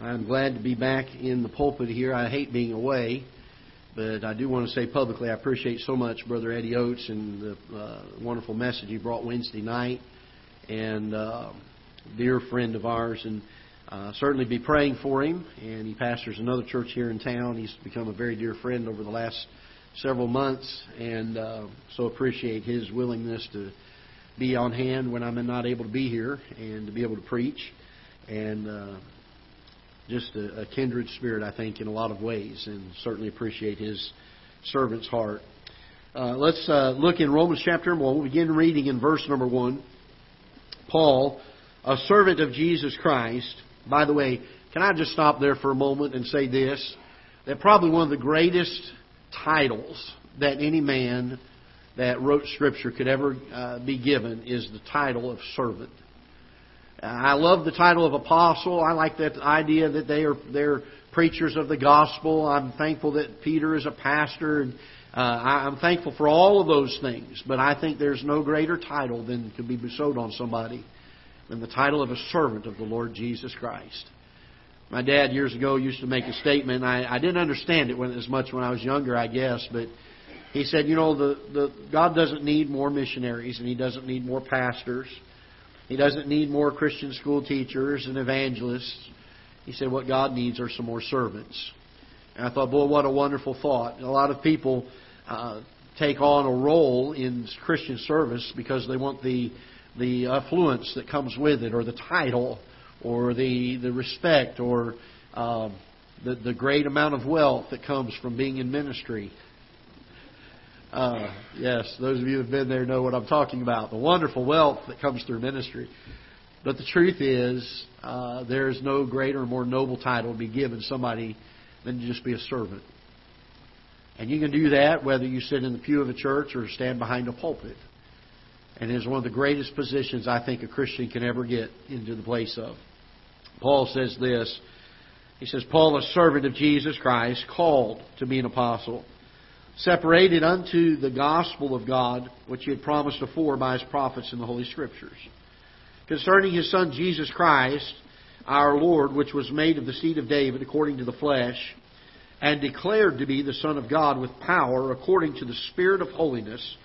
I'm glad to be back in the pulpit here. I hate being away, but I do want to say publicly I appreciate so much Brother Eddie Oates and the uh, wonderful message he brought Wednesday night, and uh, dear friend of ours, and uh, certainly be praying for him. And he pastors another church here in town. He's become a very dear friend over the last several months, and uh, so appreciate his willingness to be on hand when I'm not able to be here and to be able to preach. And uh, just a, a kindred spirit, I think, in a lot of ways, and certainly appreciate his servant's heart. Uh, let's uh, look in Romans chapter 1. We'll begin reading in verse number 1. Paul, a servant of Jesus Christ. By the way, can I just stop there for a moment and say this? That probably one of the greatest titles that any man that wrote Scripture could ever uh, be given is the title of servant. I love the title of apostle. I like that idea that they are they're preachers of the gospel. I'm thankful that Peter is a pastor, and uh, I'm thankful for all of those things. But I think there's no greater title than could be bestowed on somebody than the title of a servant of the Lord Jesus Christ. My dad years ago used to make a statement. I, I didn't understand it when, as much when I was younger, I guess, but he said, you know, the, the God doesn't need more missionaries, and He doesn't need more pastors. He doesn't need more Christian school teachers and evangelists. He said what God needs are some more servants. And I thought, boy, what a wonderful thought. A lot of people uh, take on a role in Christian service because they want the the affluence that comes with it, or the title, or the the respect, or um, the the great amount of wealth that comes from being in ministry. Uh, yes, those of you who have been there know what I'm talking about. The wonderful wealth that comes through ministry. But the truth is, uh, there is no greater or more noble title to be given somebody than to just be a servant. And you can do that whether you sit in the pew of a church or stand behind a pulpit. And is one of the greatest positions I think a Christian can ever get into the place of. Paul says this. He says, Paul, a servant of Jesus Christ, called to be an apostle separated unto the gospel of God, which he had promised afore by his prophets in the Holy Scriptures. Concerning his Son Jesus Christ, our Lord, which was made of the seed of David according to the flesh, and declared to be the Son of God with power according to the Spirit of holiness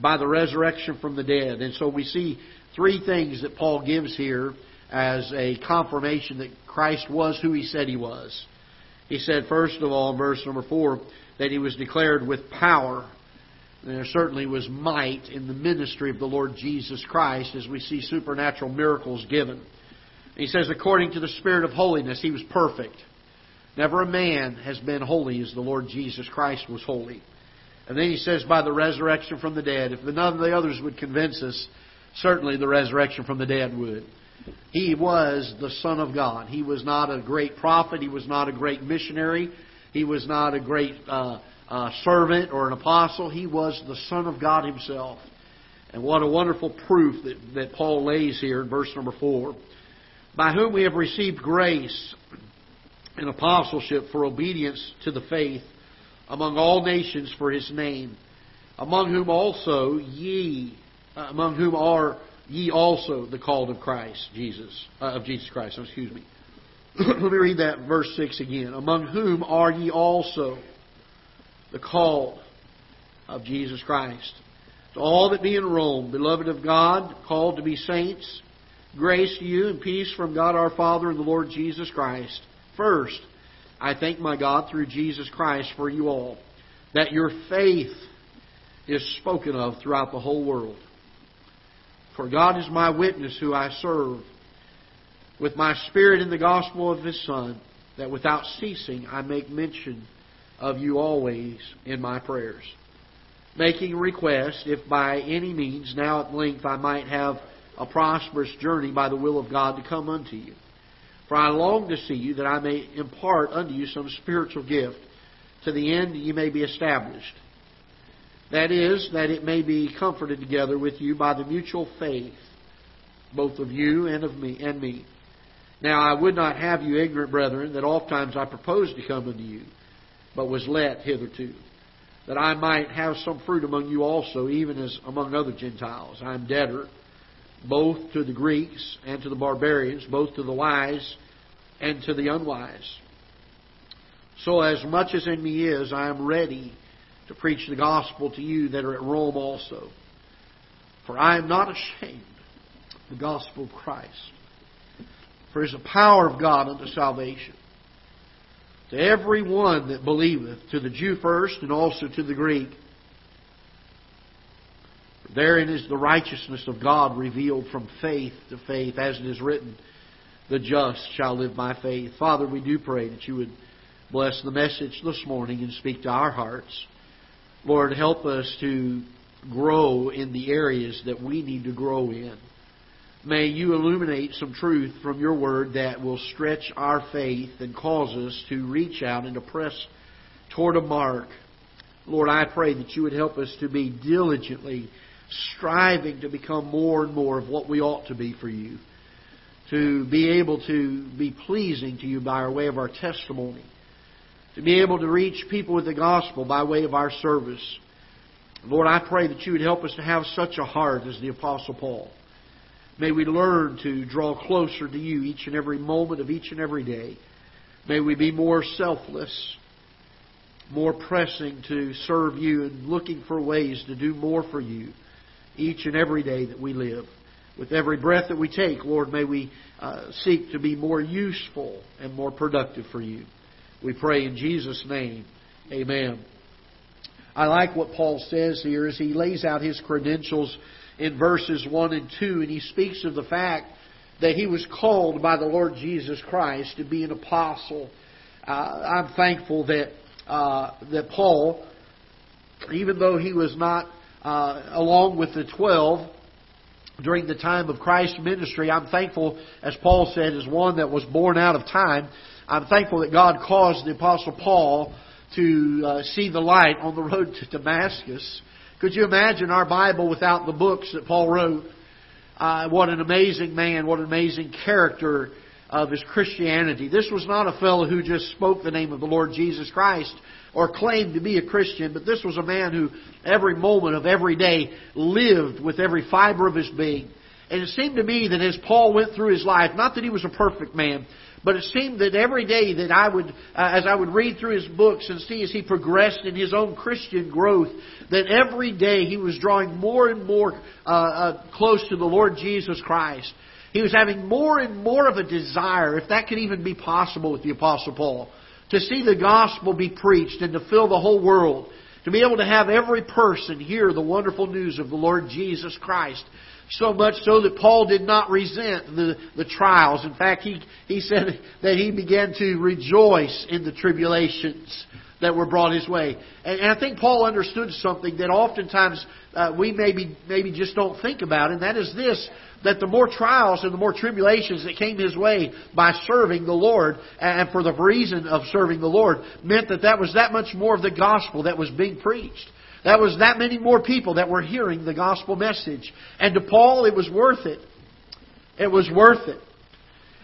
by the resurrection from the dead. And so we see three things that Paul gives here as a confirmation that Christ was who he said he was. He said, first of all, verse number four, that he was declared with power. There certainly was might in the ministry of the Lord Jesus Christ as we see supernatural miracles given. He says, according to the Spirit of holiness, he was perfect. Never a man has been holy as the Lord Jesus Christ was holy. And then he says, by the resurrection from the dead. If none of the others would convince us, certainly the resurrection from the dead would. He was the Son of God. He was not a great prophet. He was not a great missionary. He was not a great uh, uh, servant or an apostle. He was the Son of God Himself. And what a wonderful proof that, that Paul lays here in verse number 4. By whom we have received grace and apostleship for obedience to the faith among all nations for His name, among whom also ye, uh, among whom are ye also the called of Christ Jesus, uh, of Jesus Christ. Excuse me. Let me read that verse 6 again. Among whom are ye also the called of Jesus Christ? To all that be in Rome, beloved of God, called to be saints, grace to you and peace from God our Father and the Lord Jesus Christ. First, I thank my God through Jesus Christ for you all, that your faith is spoken of throughout the whole world. For God is my witness who I serve with my spirit in the gospel of his Son, that without ceasing I make mention of you always in my prayers. Making request, if by any means now at length I might have a prosperous journey by the will of God to come unto you. For I long to see you that I may impart unto you some spiritual gift, to the end that you may be established. That is, that it may be comforted together with you by the mutual faith, both of you and of me and me. Now I would not have you ignorant, brethren, that ofttimes I proposed to come unto you, but was let hitherto, that I might have some fruit among you also, even as among other Gentiles. I am debtor both to the Greeks and to the barbarians, both to the wise and to the unwise. So as much as in me is, I am ready to preach the gospel to you that are at Rome also. For I am not ashamed of the gospel of Christ. For it is the power of God unto salvation to every one that believeth, to the Jew first and also to the Greek. Therein is the righteousness of God revealed from faith to faith, as it is written, the just shall live by faith. Father, we do pray that you would bless the message this morning and speak to our hearts. Lord, help us to grow in the areas that we need to grow in. May you illuminate some truth from your word that will stretch our faith and cause us to reach out and to press toward a mark. Lord, I pray that you would help us to be diligently striving to become more and more of what we ought to be for you. To be able to be pleasing to you by our way of our testimony. To be able to reach people with the gospel by way of our service. Lord, I pray that you would help us to have such a heart as the Apostle Paul. May we learn to draw closer to you each and every moment of each and every day. May we be more selfless, more pressing to serve you and looking for ways to do more for you each and every day that we live. With every breath that we take, Lord, may we uh, seek to be more useful and more productive for you. We pray in Jesus' name. Amen. I like what Paul says here as he lays out his credentials in verses 1 and 2, and he speaks of the fact that he was called by the Lord Jesus Christ to be an apostle. Uh, I'm thankful that uh, that Paul, even though he was not uh, along with the 12 during the time of Christ's ministry. I'm thankful, as Paul said, as one that was born out of time. I'm thankful that God caused the Apostle Paul to uh, see the light on the road to Damascus. Could you imagine our Bible without the books that Paul wrote? Uh, what an amazing man, what an amazing character of his Christianity. This was not a fellow who just spoke the name of the Lord Jesus Christ or claimed to be a Christian, but this was a man who every moment of every day lived with every fiber of his being. And it seemed to me that as Paul went through his life, not that he was a perfect man, but it seemed that every day that I would, uh, as I would read through his books and see as he progressed in his own Christian growth, that every day he was drawing more and more uh, uh, close to the Lord Jesus Christ. He was having more and more of a desire, if that could even be possible with the Apostle Paul, to see the gospel be preached and to fill the whole world. To be able to have every person hear the wonderful news of the Lord Jesus Christ. So much so that Paul did not resent the, the trials. In fact, he, he said that he began to rejoice in the tribulations that were brought his way. And, and I think Paul understood something that oftentimes uh, we maybe, maybe just don't think about, and that is this, that the more trials and the more tribulations that came his way by serving the Lord and for the reason of serving the Lord meant that that was that much more of the gospel that was being preached. That was that many more people that were hearing the gospel message. And to Paul, it was worth it. It was worth it.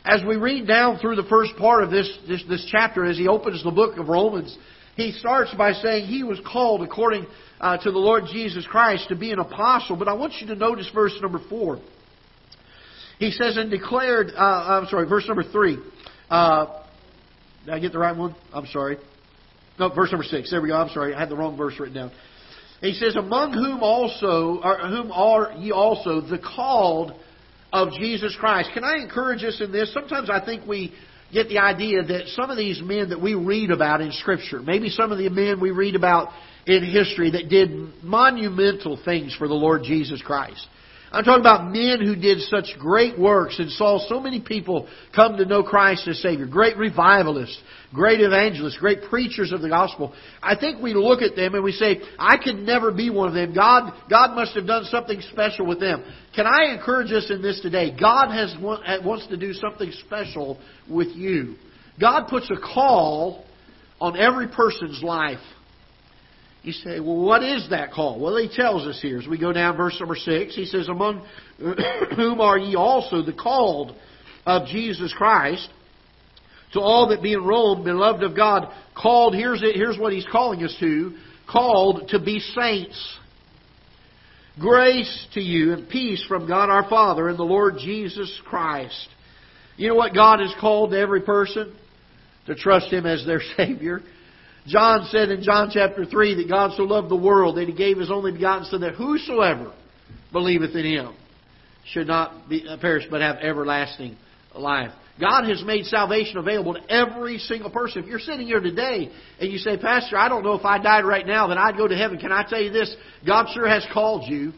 As we read down through the first part of this, this, this chapter, as he opens the book of Romans, he starts by saying he was called according uh, to the Lord Jesus Christ to be an apostle. But I want you to notice verse number four. He says, and declared, uh, I'm sorry, verse number three. Uh, did I get the right one? I'm sorry. No, verse number six. There we go. I'm sorry. I had the wrong verse written down. He says, among whom also, or whom are ye also the called of Jesus Christ. Can I encourage us in this? Sometimes I think we get the idea that some of these men that we read about in Scripture, maybe some of the men we read about in history that did monumental things for the Lord Jesus Christ. I'm talking about men who did such great works and saw so many people come to know Christ as Savior. Great revivalists, great evangelists, great preachers of the gospel. I think we look at them and we say, I could never be one of them. God, God must have done something special with them. Can I encourage us in this today? God has wants to do something special with you. God puts a call on every person's life. You say, well, what is that call? Well, he tells us here as we go down verse number six. He says, Among whom are ye also the called of Jesus Christ? To all that be in Rome, beloved of God, called, here's, it, here's what he's calling us to, called to be saints. Grace to you and peace from God our Father and the Lord Jesus Christ. You know what God has called to every person? To trust Him as their Savior. John said in John chapter 3 that God so loved the world that He gave His only begotten Son that whosoever believeth in Him should not be, uh, perish but have everlasting life. God has made salvation available to every single person. If you're sitting here today and you say, Pastor, I don't know if I died right now that I'd go to heaven, can I tell you this? God sure has called you.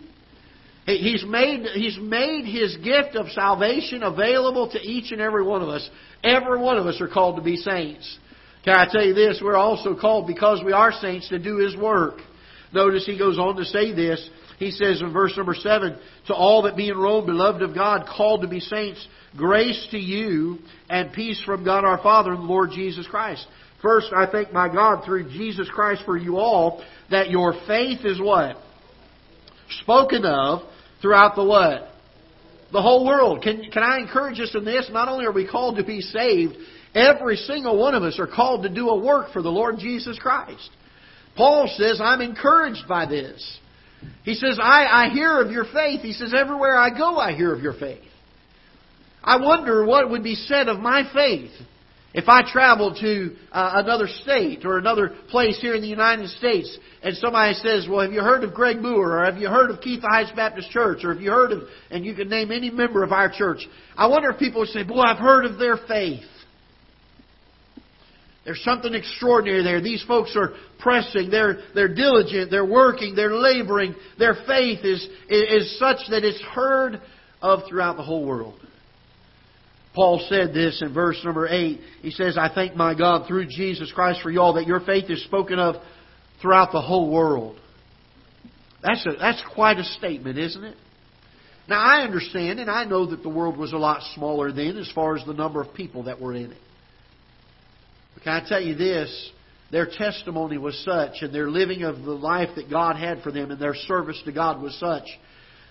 He's made, he's made His gift of salvation available to each and every one of us. Every one of us are called to be saints. Can I tell you this? We're also called, because we are saints, to do His work. Notice he goes on to say this. He says in verse number 7, To all that be in Rome, beloved of God, called to be saints, grace to you and peace from God our Father and the Lord Jesus Christ. First, I thank my God through Jesus Christ for you all that your faith is what? Spoken of throughout the what? The whole world. Can, can I encourage us in this? Not only are we called to be saved, every single one of us are called to do a work for the Lord Jesus Christ. Paul says, I'm encouraged by this. He says, I, I hear of your faith. He says, everywhere I go, I hear of your faith. I wonder what would be said of my faith if I traveled to uh, another state or another place here in the United States and somebody says, Well, have you heard of Greg Booher or have you heard of Ketha Heights Baptist Church or have you heard of, and you can name any member of our church. I wonder if people would say, Boy, I've heard of their faith. There's something extraordinary there. These folks are pressing. They're, they're diligent. They're working. They're laboring. Their faith is, is such that it's heard of throughout the whole world. Paul said this in verse number 8. He says, I thank my God through Jesus Christ for y'all that your faith is spoken of throughout the whole world. That's, a, that's quite a statement, isn't it? Now, I understand and I know that the world was a lot smaller then as far as the number of people that were in it. Can I tell you this? Their testimony was such and their living of the life that God had for them and their service to God was such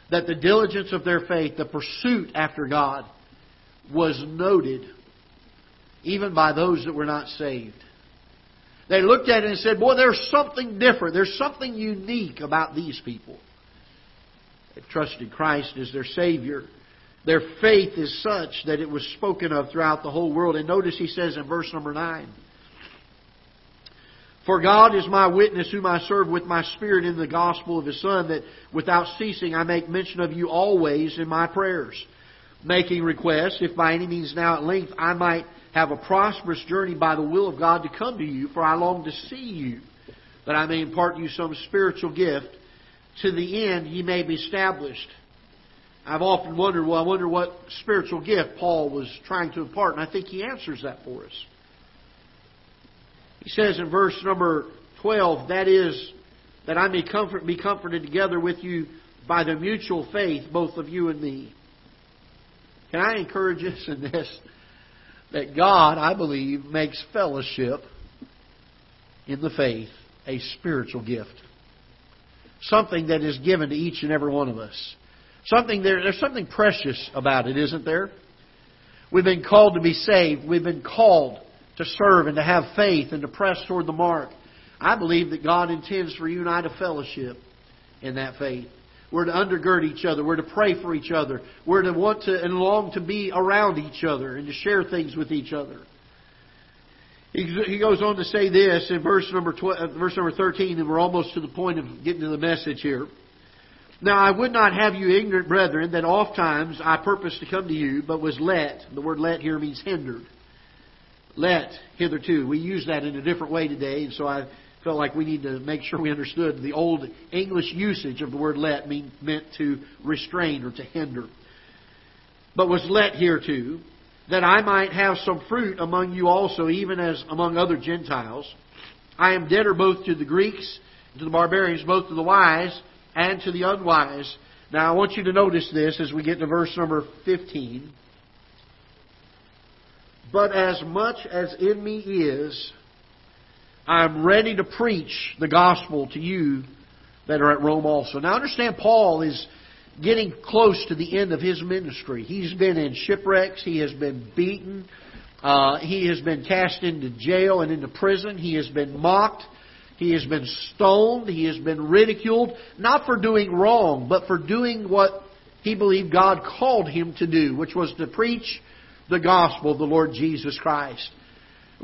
that the diligence of their faith, the pursuit after God, was noted even by those that were not saved. They looked at it and said, Boy, there's something different. There's something unique about these people. They trusted Christ as their Savior. Their faith is such that it was spoken of throughout the whole world. And notice he says in verse number 9 For God is my witness, whom I serve with my Spirit in the gospel of His Son, that without ceasing I make mention of you always in my prayers making requests, if by any means now at length I might have a prosperous journey by the will of God to come to you, for I long to see you, that I may impart you some spiritual gift, to the end ye may be established. I've often wondered, well, I wonder what spiritual gift Paul was trying to impart, and I think he answers that for us. He says in verse number 12, that is, that I may comfort, be comforted together with you by the mutual faith, both of you and me. Can I encourage us in this? That God, I believe, makes fellowship in the faith a spiritual gift. Something that is given to each and every one of us. Something there, there's something precious about it, isn't there? We've been called to be saved. We've been called to serve and to have faith and to press toward the mark. I believe that God intends for you and I to fellowship in that faith. We're to undergird each other. We're to pray for each other. We're to want to and long to be around each other and to share things with each other. He goes on to say this in verse number 12, uh, verse number 13, and we're almost to the point of getting to the message here. Now I would not have you ignorant, brethren, that oft times I purposed to come to you, but was let. The word let here means hindered. Let hitherto. We use that in a different way today, and so I felt like we need to make sure we understood the old English usage of the word let mean, meant to restrain or to hinder. But was let here too, that I might have some fruit among you also, even as among other Gentiles. I am debtor both to the Greeks, and to the barbarians, both to the wise and to the unwise. Now I want you to notice this as we get to verse number 15. But as much as in me is, I'm ready to preach the gospel to you that are at Rome also. Now understand, Paul is getting close to the end of his ministry. He's been in shipwrecks, he has been beaten, uh, he has been cast into jail and into prison, he has been mocked, He has been stoned. He has been ridiculed, not for doing wrong, but for doing what he believed God called him to do, which was to preach the gospel of the Lord Jesus Christ.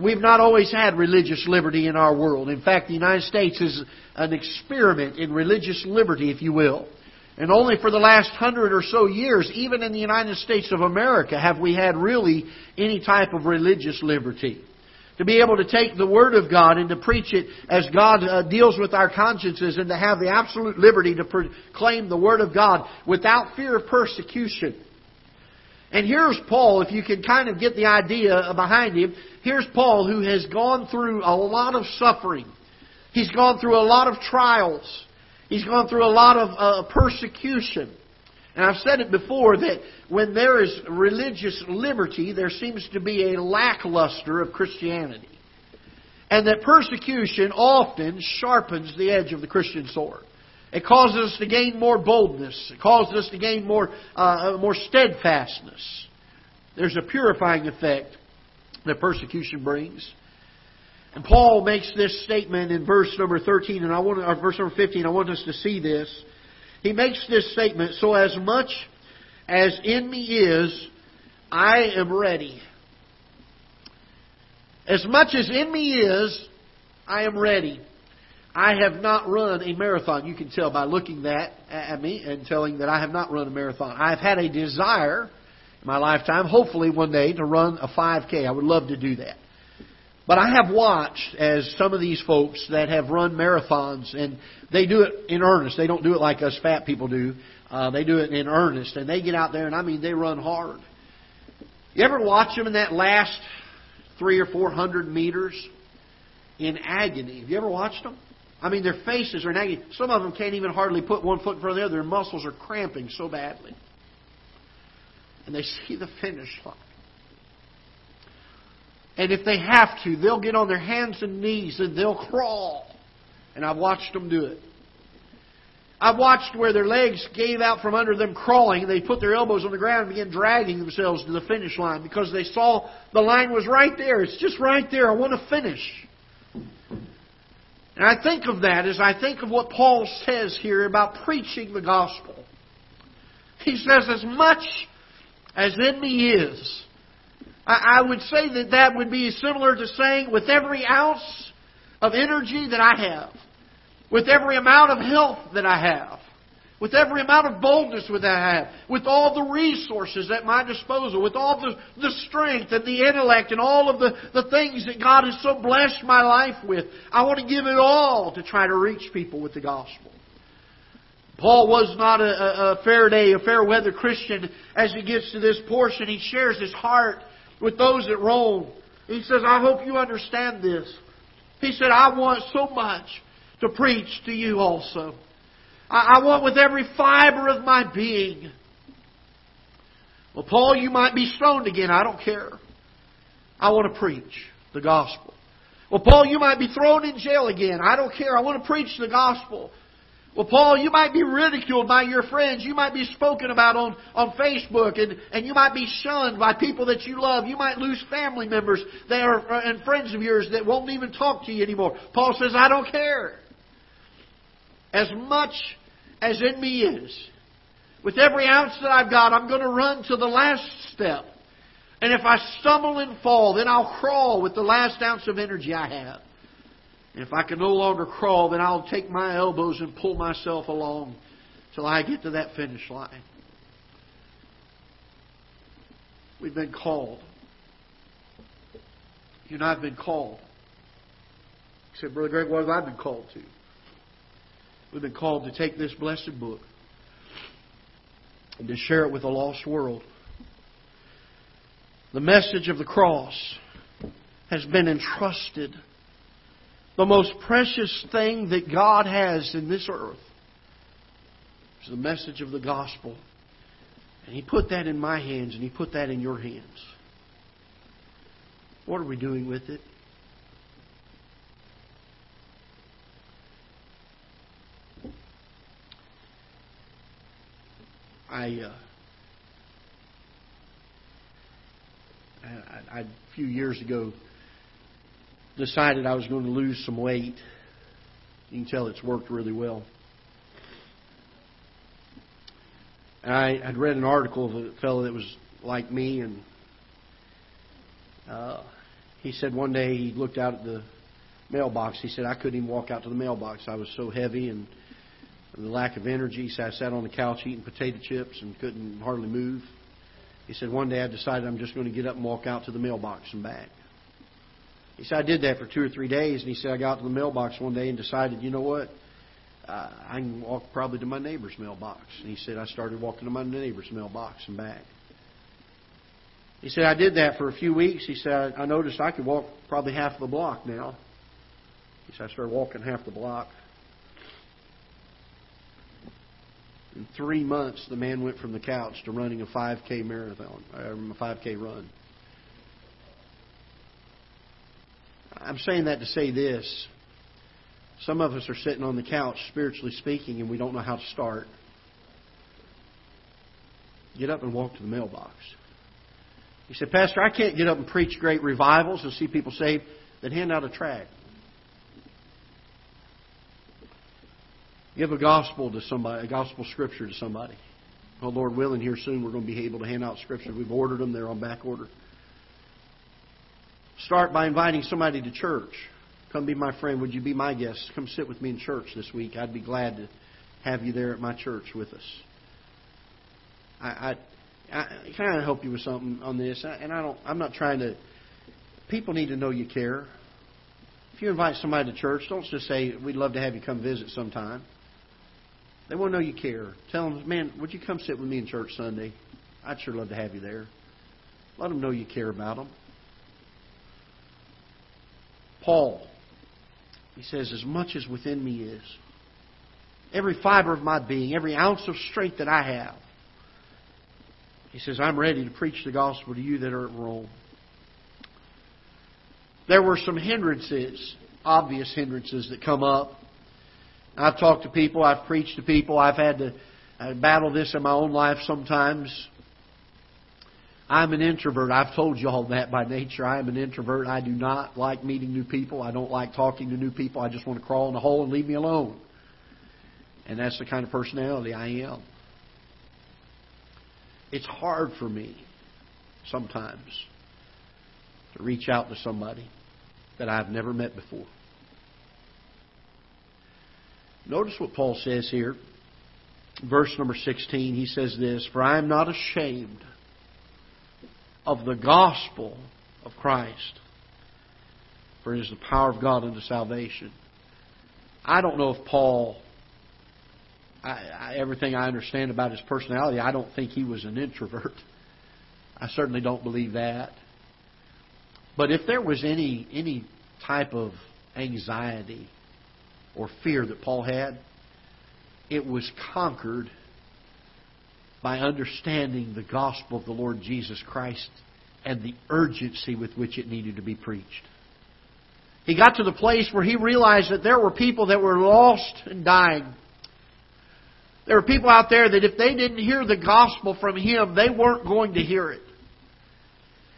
We've not always had religious liberty in our world. In fact, the United States is an experiment in religious liberty, if you will. And only for the last hundred or so years, even in the United States of America, have we had really any type of religious liberty. To be able to take the Word of God and to preach it as God uh, deals with our consciences and to have the absolute liberty to proclaim the Word of God without fear of persecution. And here's Paul, if you can kind of get the idea behind him. Here's Paul who has gone through a lot of suffering. He's gone through a lot of trials. He's gone through a lot of uh, persecution. And I've said it before that when there is religious liberty, there seems to be a lackluster of Christianity. And that persecution often sharpens the edge of the Christian sword. It causes us to gain more boldness. It causes us to gain more, uh, more steadfastness. There's a purifying effect that persecution brings. And Paul makes this statement in verse number 13, and I want, or verse number 15. I want us to see this. He makes this statement, so as much as in me is, I am ready. As much as in me is, I am ready. I have not run a marathon. You can tell by looking that at me and telling that I have not run a marathon. I've had a desire in my lifetime, hopefully one day, to run a 5K. I would love to do that. But I have watched as some of these folks that have run marathons, and they do it in earnest. They don't do it like us fat people do. Uh, they do it in earnest, and they get out there, and I mean, they run hard. You ever watch them in that last three or four hundred meters in agony? Have you ever watched them? I mean, their faces are in agony. Some of them can't even hardly put one foot in front of the other. Their muscles are cramping so badly. And they see the finish line. And if they have to, they'll get on their hands and knees and they'll crawl. And I've watched them do it. I've watched where their legs gave out from under them crawling, they put their elbows on the ground and began dragging themselves to the finish line because they saw the line was right there. It's just right there. I want to finish. And I think of that as I think of what Paul says here about preaching the gospel. He says, as much as in me is, I would say that that would be similar to saying, with every ounce of energy that I have, with every amount of health that I have, with every amount of boldness that I have, with all the resources at my disposal, with all the, the strength and the intellect and all of the, the things that God has so blessed my life with, I want to give it all to try to reach people with the gospel. Paul was not a, a, a fair day, a fair weather Christian as he gets to this portion. He shares his heart with those at Rome. He says, I hope you understand this. He said, I want so much to preach to you also. I, I want with every fiber of my being. Well, Paul, you might be stoned again. I don't care. I want to preach the gospel. Well, Paul, you might be thrown in jail again. I don't care. I want to preach the gospel. Well, Paul, you might be ridiculed by your friends. You might be spoken about on, on Facebook, and, and you might be shunned by people that you love. You might lose family members that are, uh, and friends of yours that won't even talk to you anymore. Paul says, I don't care. As much as in me is, with every ounce that I've got, I'm going to run to the last step. And if I stumble and fall, then I'll crawl with the last ounce of energy I have. And if I can no longer crawl, then I'll take my elbows and pull myself along till I get to that finish line. We've been called. You and I have been called. He said, Brother Greg, what have I been called to? We've been called to take this blessed book and to share it with a lost world. The message of the cross has been entrusted the most precious thing that God has in this earth is the message of the gospel. And He put that in my hands and He put that in your hands. What are we doing with it? I, uh, I, I, a few years ago decided I was going to lose some weight. You can tell it's worked really well. I had read an article of a fellow that was like me, and uh, he said one day he looked out at the mailbox. He said I couldn't even walk out to the mailbox. I was so heavy and the lack of energy. Said I sat on the couch eating potato chips and couldn't hardly move. He said one day I decided I'm just going to get up and walk out to the mailbox and back. He said I did that for two or three days, and he said I got to the mailbox one day and decided, you know what, uh, I can walk probably to my neighbor's mailbox. And he said I started walking to my neighbor's mailbox and back. He said I did that for a few weeks. He said I noticed I could walk probably half the block now. He said I started walking half the block. In three months, the man went from the couch to running a 5K marathon, a 5K run. I'm saying that to say this. Some of us are sitting on the couch, spiritually speaking, and we don't know how to start. Get up and walk to the mailbox. He said, Pastor, I can't get up and preach great revivals and see people saved. Then hand out a tract. Give a gospel to somebody, a gospel scripture to somebody. Well, Lord willing, here soon we're going to be able to hand out scripture. We've ordered them, they're on back order. Start by inviting somebody to church. Come be my friend. Would you be my guest? Come sit with me in church this week. I'd be glad to have you there at my church with us. I, I, I kind of help you with something on this, and I don't. I'm not trying to. People need to know you care. If you invite somebody to church, don't just say, "We'd love to have you come visit sometime." They want to know you care. Tell them, man, would you come sit with me in church Sunday? I'd sure love to have you there. Let them know you care about them. Paul, he says, as much as within me is, every fiber of my being, every ounce of strength that I have, he says, I'm ready to preach the gospel to you that are at Rome. There were some hindrances, obvious hindrances that come up I've talked to people, I've preached to people, I've had to uh, battle this in my own life sometimes. I'm an introvert. I've told you all that by nature. I am an introvert. I do not like meeting new people. I don't like talking to new people. I just want to crawl in a hole and leave me alone. And that's the kind of personality I am. It's hard for me sometimes to reach out to somebody that I've never met before. Notice what Paul says here. Verse number 16, he says this For I am not ashamed of the gospel of Christ, for it is the power of God unto salvation. I don't know if Paul, I, I, everything I understand about his personality, I don't think he was an introvert. I certainly don't believe that. But if there was any any type of anxiety or fear that Paul had, it was conquered by understanding the gospel of the Lord Jesus Christ and the urgency with which it needed to be preached. He got to the place where he realized that there were people that were lost and dying. There were people out there that if they didn't hear the gospel from him, they weren't going to hear it.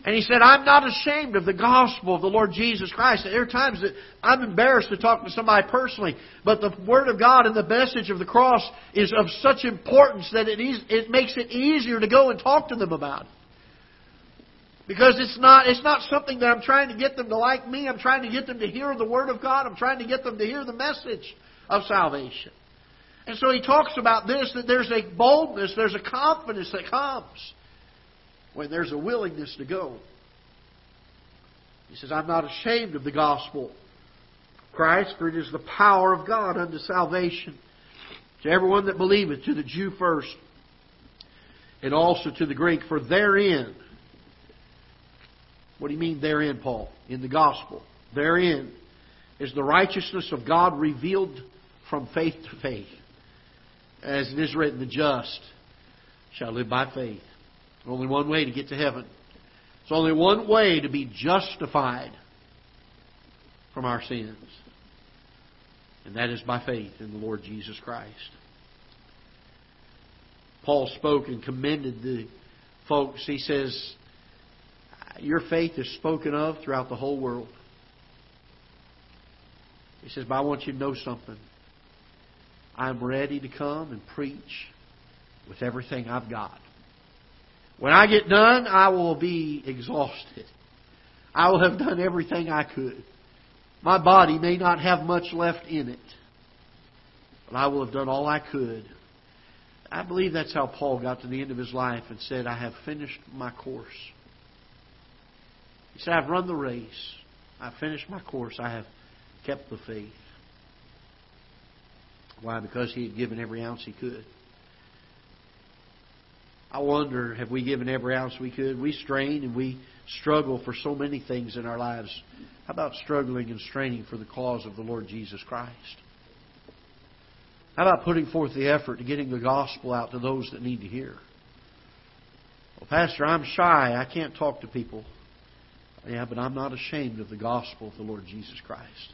And he said, I'm not ashamed of the gospel of the Lord Jesus Christ. There are times that I'm embarrassed to talk to somebody personally, but the Word of God and the message of the cross is of such importance that it, is, it makes it easier to go and talk to them about it. Because it's not, it's not something that I'm trying to get them to like me. I'm trying to get them to hear the Word of God. I'm trying to get them to hear the message of salvation. And so he talks about this, that there's a boldness, there's a confidence that comes when there's a willingness to go. He says, I'm not ashamed of the gospel Christ, for it is the power of God unto salvation to everyone that believeth, to the Jew first, and also to the Greek, for therein, what do you mean therein, Paul? In the gospel. Therein is the righteousness of God revealed from faith to faith. As it is written, the just shall live by faith. There's only one way to get to heaven. There's only one way to be justified from our sins. And that is by faith in the Lord Jesus Christ. Paul spoke and commended the folks. He says, Your faith is spoken of throughout the whole world. He says, But I want you to know something. I'm ready to come and preach with everything I've got. When I get done, I will be exhausted. I will have done everything I could. My body may not have much left in it, but I will have done all I could. I believe that's how Paul got to the end of his life and said, I have finished my course. He said, I've run the race. I've finished my course. I have kept the faith. Why? Because he had given every ounce he could. I wonder, have we given every ounce we could? We strain and we struggle for so many things in our lives. How about struggling and straining for the cause of the Lord Jesus Christ? How about putting forth the effort to getting the gospel out to those that need to hear? Well, Pastor, I'm shy. I can't talk to people. Yeah, but I'm not ashamed of the gospel of the Lord Jesus Christ.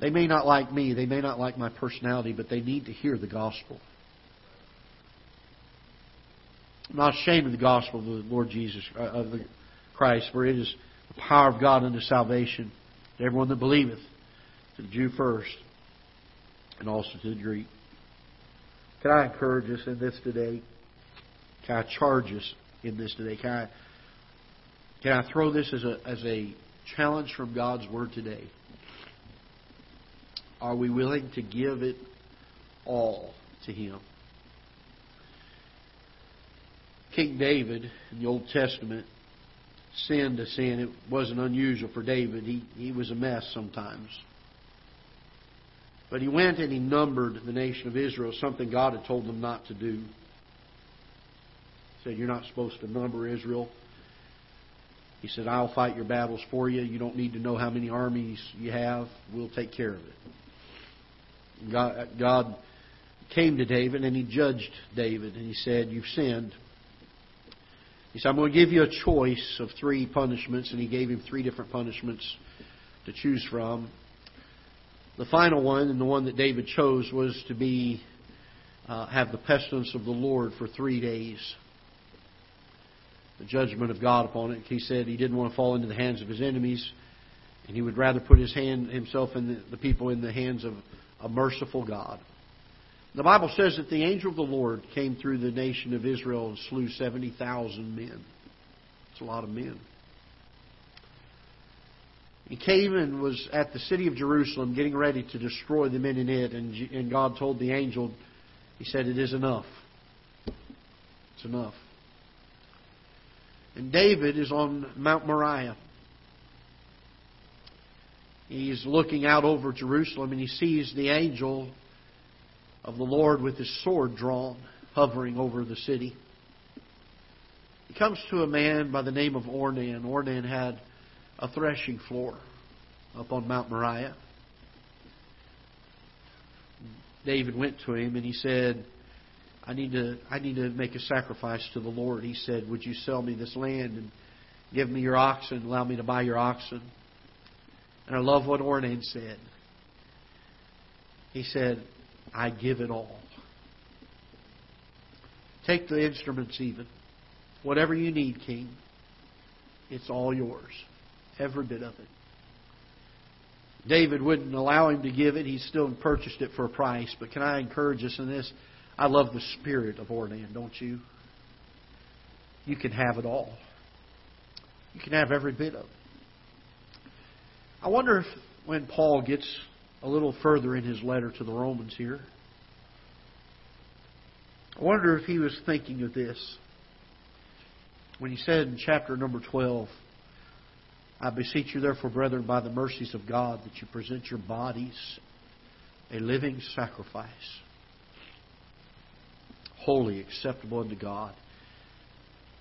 They may not like me, they may not like my personality, but they need to hear the gospel. I'm not ashamed of the gospel of the Lord Jesus, uh, of the Christ, for it is the power of God unto salvation to everyone that believeth, to the Jew first, and also to the Greek. Can I encourage us in this today? Can I charge us in this today? Can I, can I throw this as a, as a challenge from God's Word today? Are we willing to give it all to Him? King David in the Old Testament sinned a sin. It wasn't unusual for David. He, he was a mess sometimes. But he went and he numbered the nation of Israel, something God had told them not to do. He said, You're not supposed to number Israel. He said, I'll fight your battles for you. You don't need to know how many armies you have. We'll take care of it. God, God came to David and he judged David and he said, You've sinned. He said, I'm going to give you a choice of three punishments, and he gave him three different punishments to choose from. The final one, and the one that David chose, was to be uh, have the pestilence of the Lord for three days. The judgment of God upon it. He said he didn't want to fall into the hands of his enemies, and he would rather put his hand himself and the, the people in the hands of a merciful God. The Bible says that the angel of the Lord came through the nation of Israel and slew 70,000 men. It's a lot of men. He came and was at the city of Jerusalem getting ready to destroy the men in it, and, and God told the angel, He said, It is enough. It's enough. And David is on Mount Moriah. He's looking out over Jerusalem and he sees the angel of the Lord with his sword drawn, hovering over the city. He comes to a man by the name of Ornan. Ornan had a threshing floor up on Mount Moriah. David went to him and he said, I need to I need to make a sacrifice to the Lord. He said, Would you sell me this land and give me your oxen, allow me to buy your oxen? And I love what Ornan said. He said, I give it all. Take the instruments, even. Whatever you need, King. It's all yours. Every bit of it. David wouldn't allow him to give it. He still purchased it for a price. But can I encourage us in this? I love the spirit of Ornan, don't you? You can have it all. You can have every bit of it. I wonder if when Paul gets a little further in his letter to the Romans here. I wonder if he was thinking of this when he said in chapter number 12, I beseech you, therefore, brethren, by the mercies of God, that you present your bodies a living sacrifice, holy, acceptable unto God,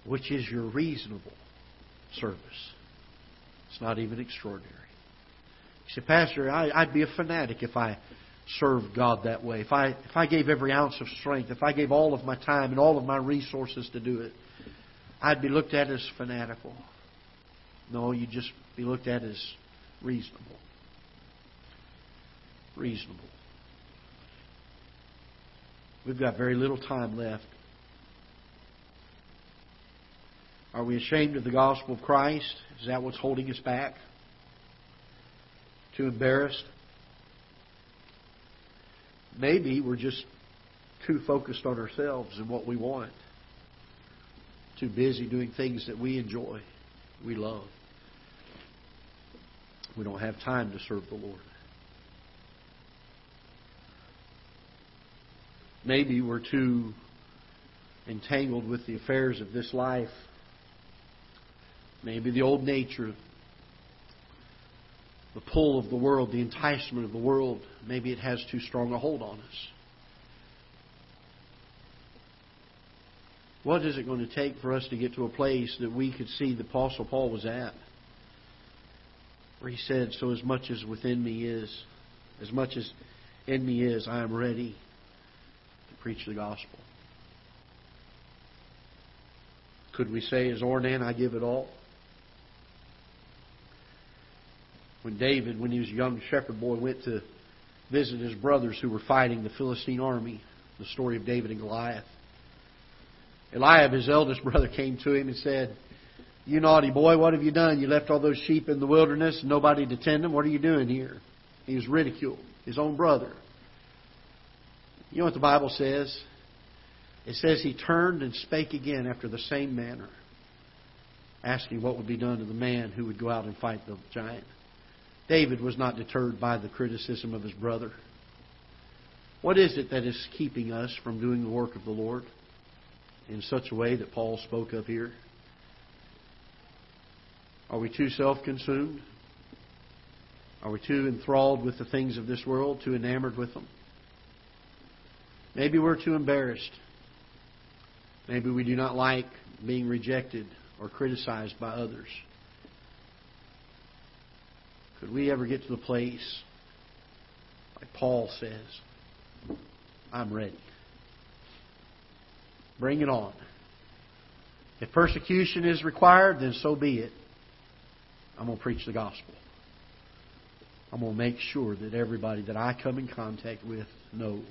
which is your reasonable service. It's not even extraordinary. Said, Pastor, I, I'd be a fanatic if I served God that way. If I if I gave every ounce of strength, if I gave all of my time and all of my resources to do it, I'd be looked at as fanatical. No, you'd just be looked at as reasonable. Reasonable. We've got very little time left. Are we ashamed of the gospel of Christ? Is that what's holding us back? Too embarrassed. Maybe we're just too focused on ourselves and what we want. Too busy doing things that we enjoy, we love. We don't have time to serve the Lord. Maybe we're too entangled with the affairs of this life. Maybe the old nature, the pull of the world, the enticement of the world, maybe it has too strong a hold on us. What is it going to take for us to get to a place that we could see the Apostle Paul was at? Where he said, So as much as within me is, as much as in me is, I am ready to preach the gospel. Could we say, as Ornan, I give it all? When David, when he was a young shepherd boy, went to visit his brothers who were fighting the Philistine army, the story of David and Goliath. Eliab, his eldest brother, came to him and said, You naughty boy, what have you done? You left all those sheep in the wilderness and nobody to tend them. What are you doing here? He was ridiculed, his own brother. You know what the Bible says? It says he turned and spake again after the same manner, asking what would be done to the man who would go out and fight the giant. David was not deterred by the criticism of his brother. What is it that is keeping us from doing the work of the Lord? in such a way that Paul spoke of here? Are we too self consumed? Are we too enthralled with the things of this world, too enamored with them? Maybe we're too embarrassed. Maybe we do not like being rejected or criticized by others. Could we ever get to the place, like Paul says, I'm ready? Bring it on. If persecution is required, then so be it. I'm going to preach the gospel. I'm going to make sure that everybody that I come in contact with knows.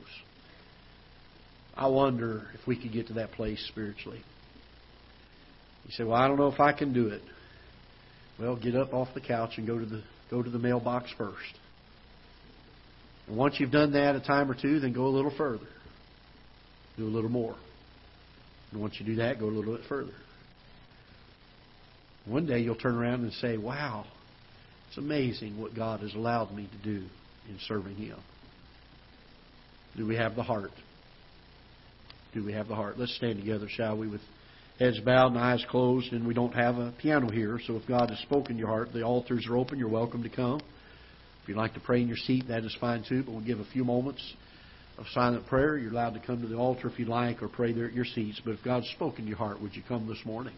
I wonder if we could get to that place spiritually. You say, "Well, I don't know if I can do it." Well, get up off the couch and go to the go to the mailbox first. And once you've done that a time or two, then go a little further. Do a little more. And once you do that, go a little bit further. One day you'll turn around and say, Wow, it's amazing what God has allowed me to do in serving Him. Do we have the heart? Do we have the heart? Let's stand together, shall we, with heads bowed and eyes closed. And we don't have a piano here, so if God has spoken your heart, the altars are open. You're welcome to come. If you'd like to pray in your seat, that is fine too, but we'll give a few moments of silent prayer. You're allowed to come to the altar if you like or pray there at your seats. But if God's spoken to your heart, would you come this morning?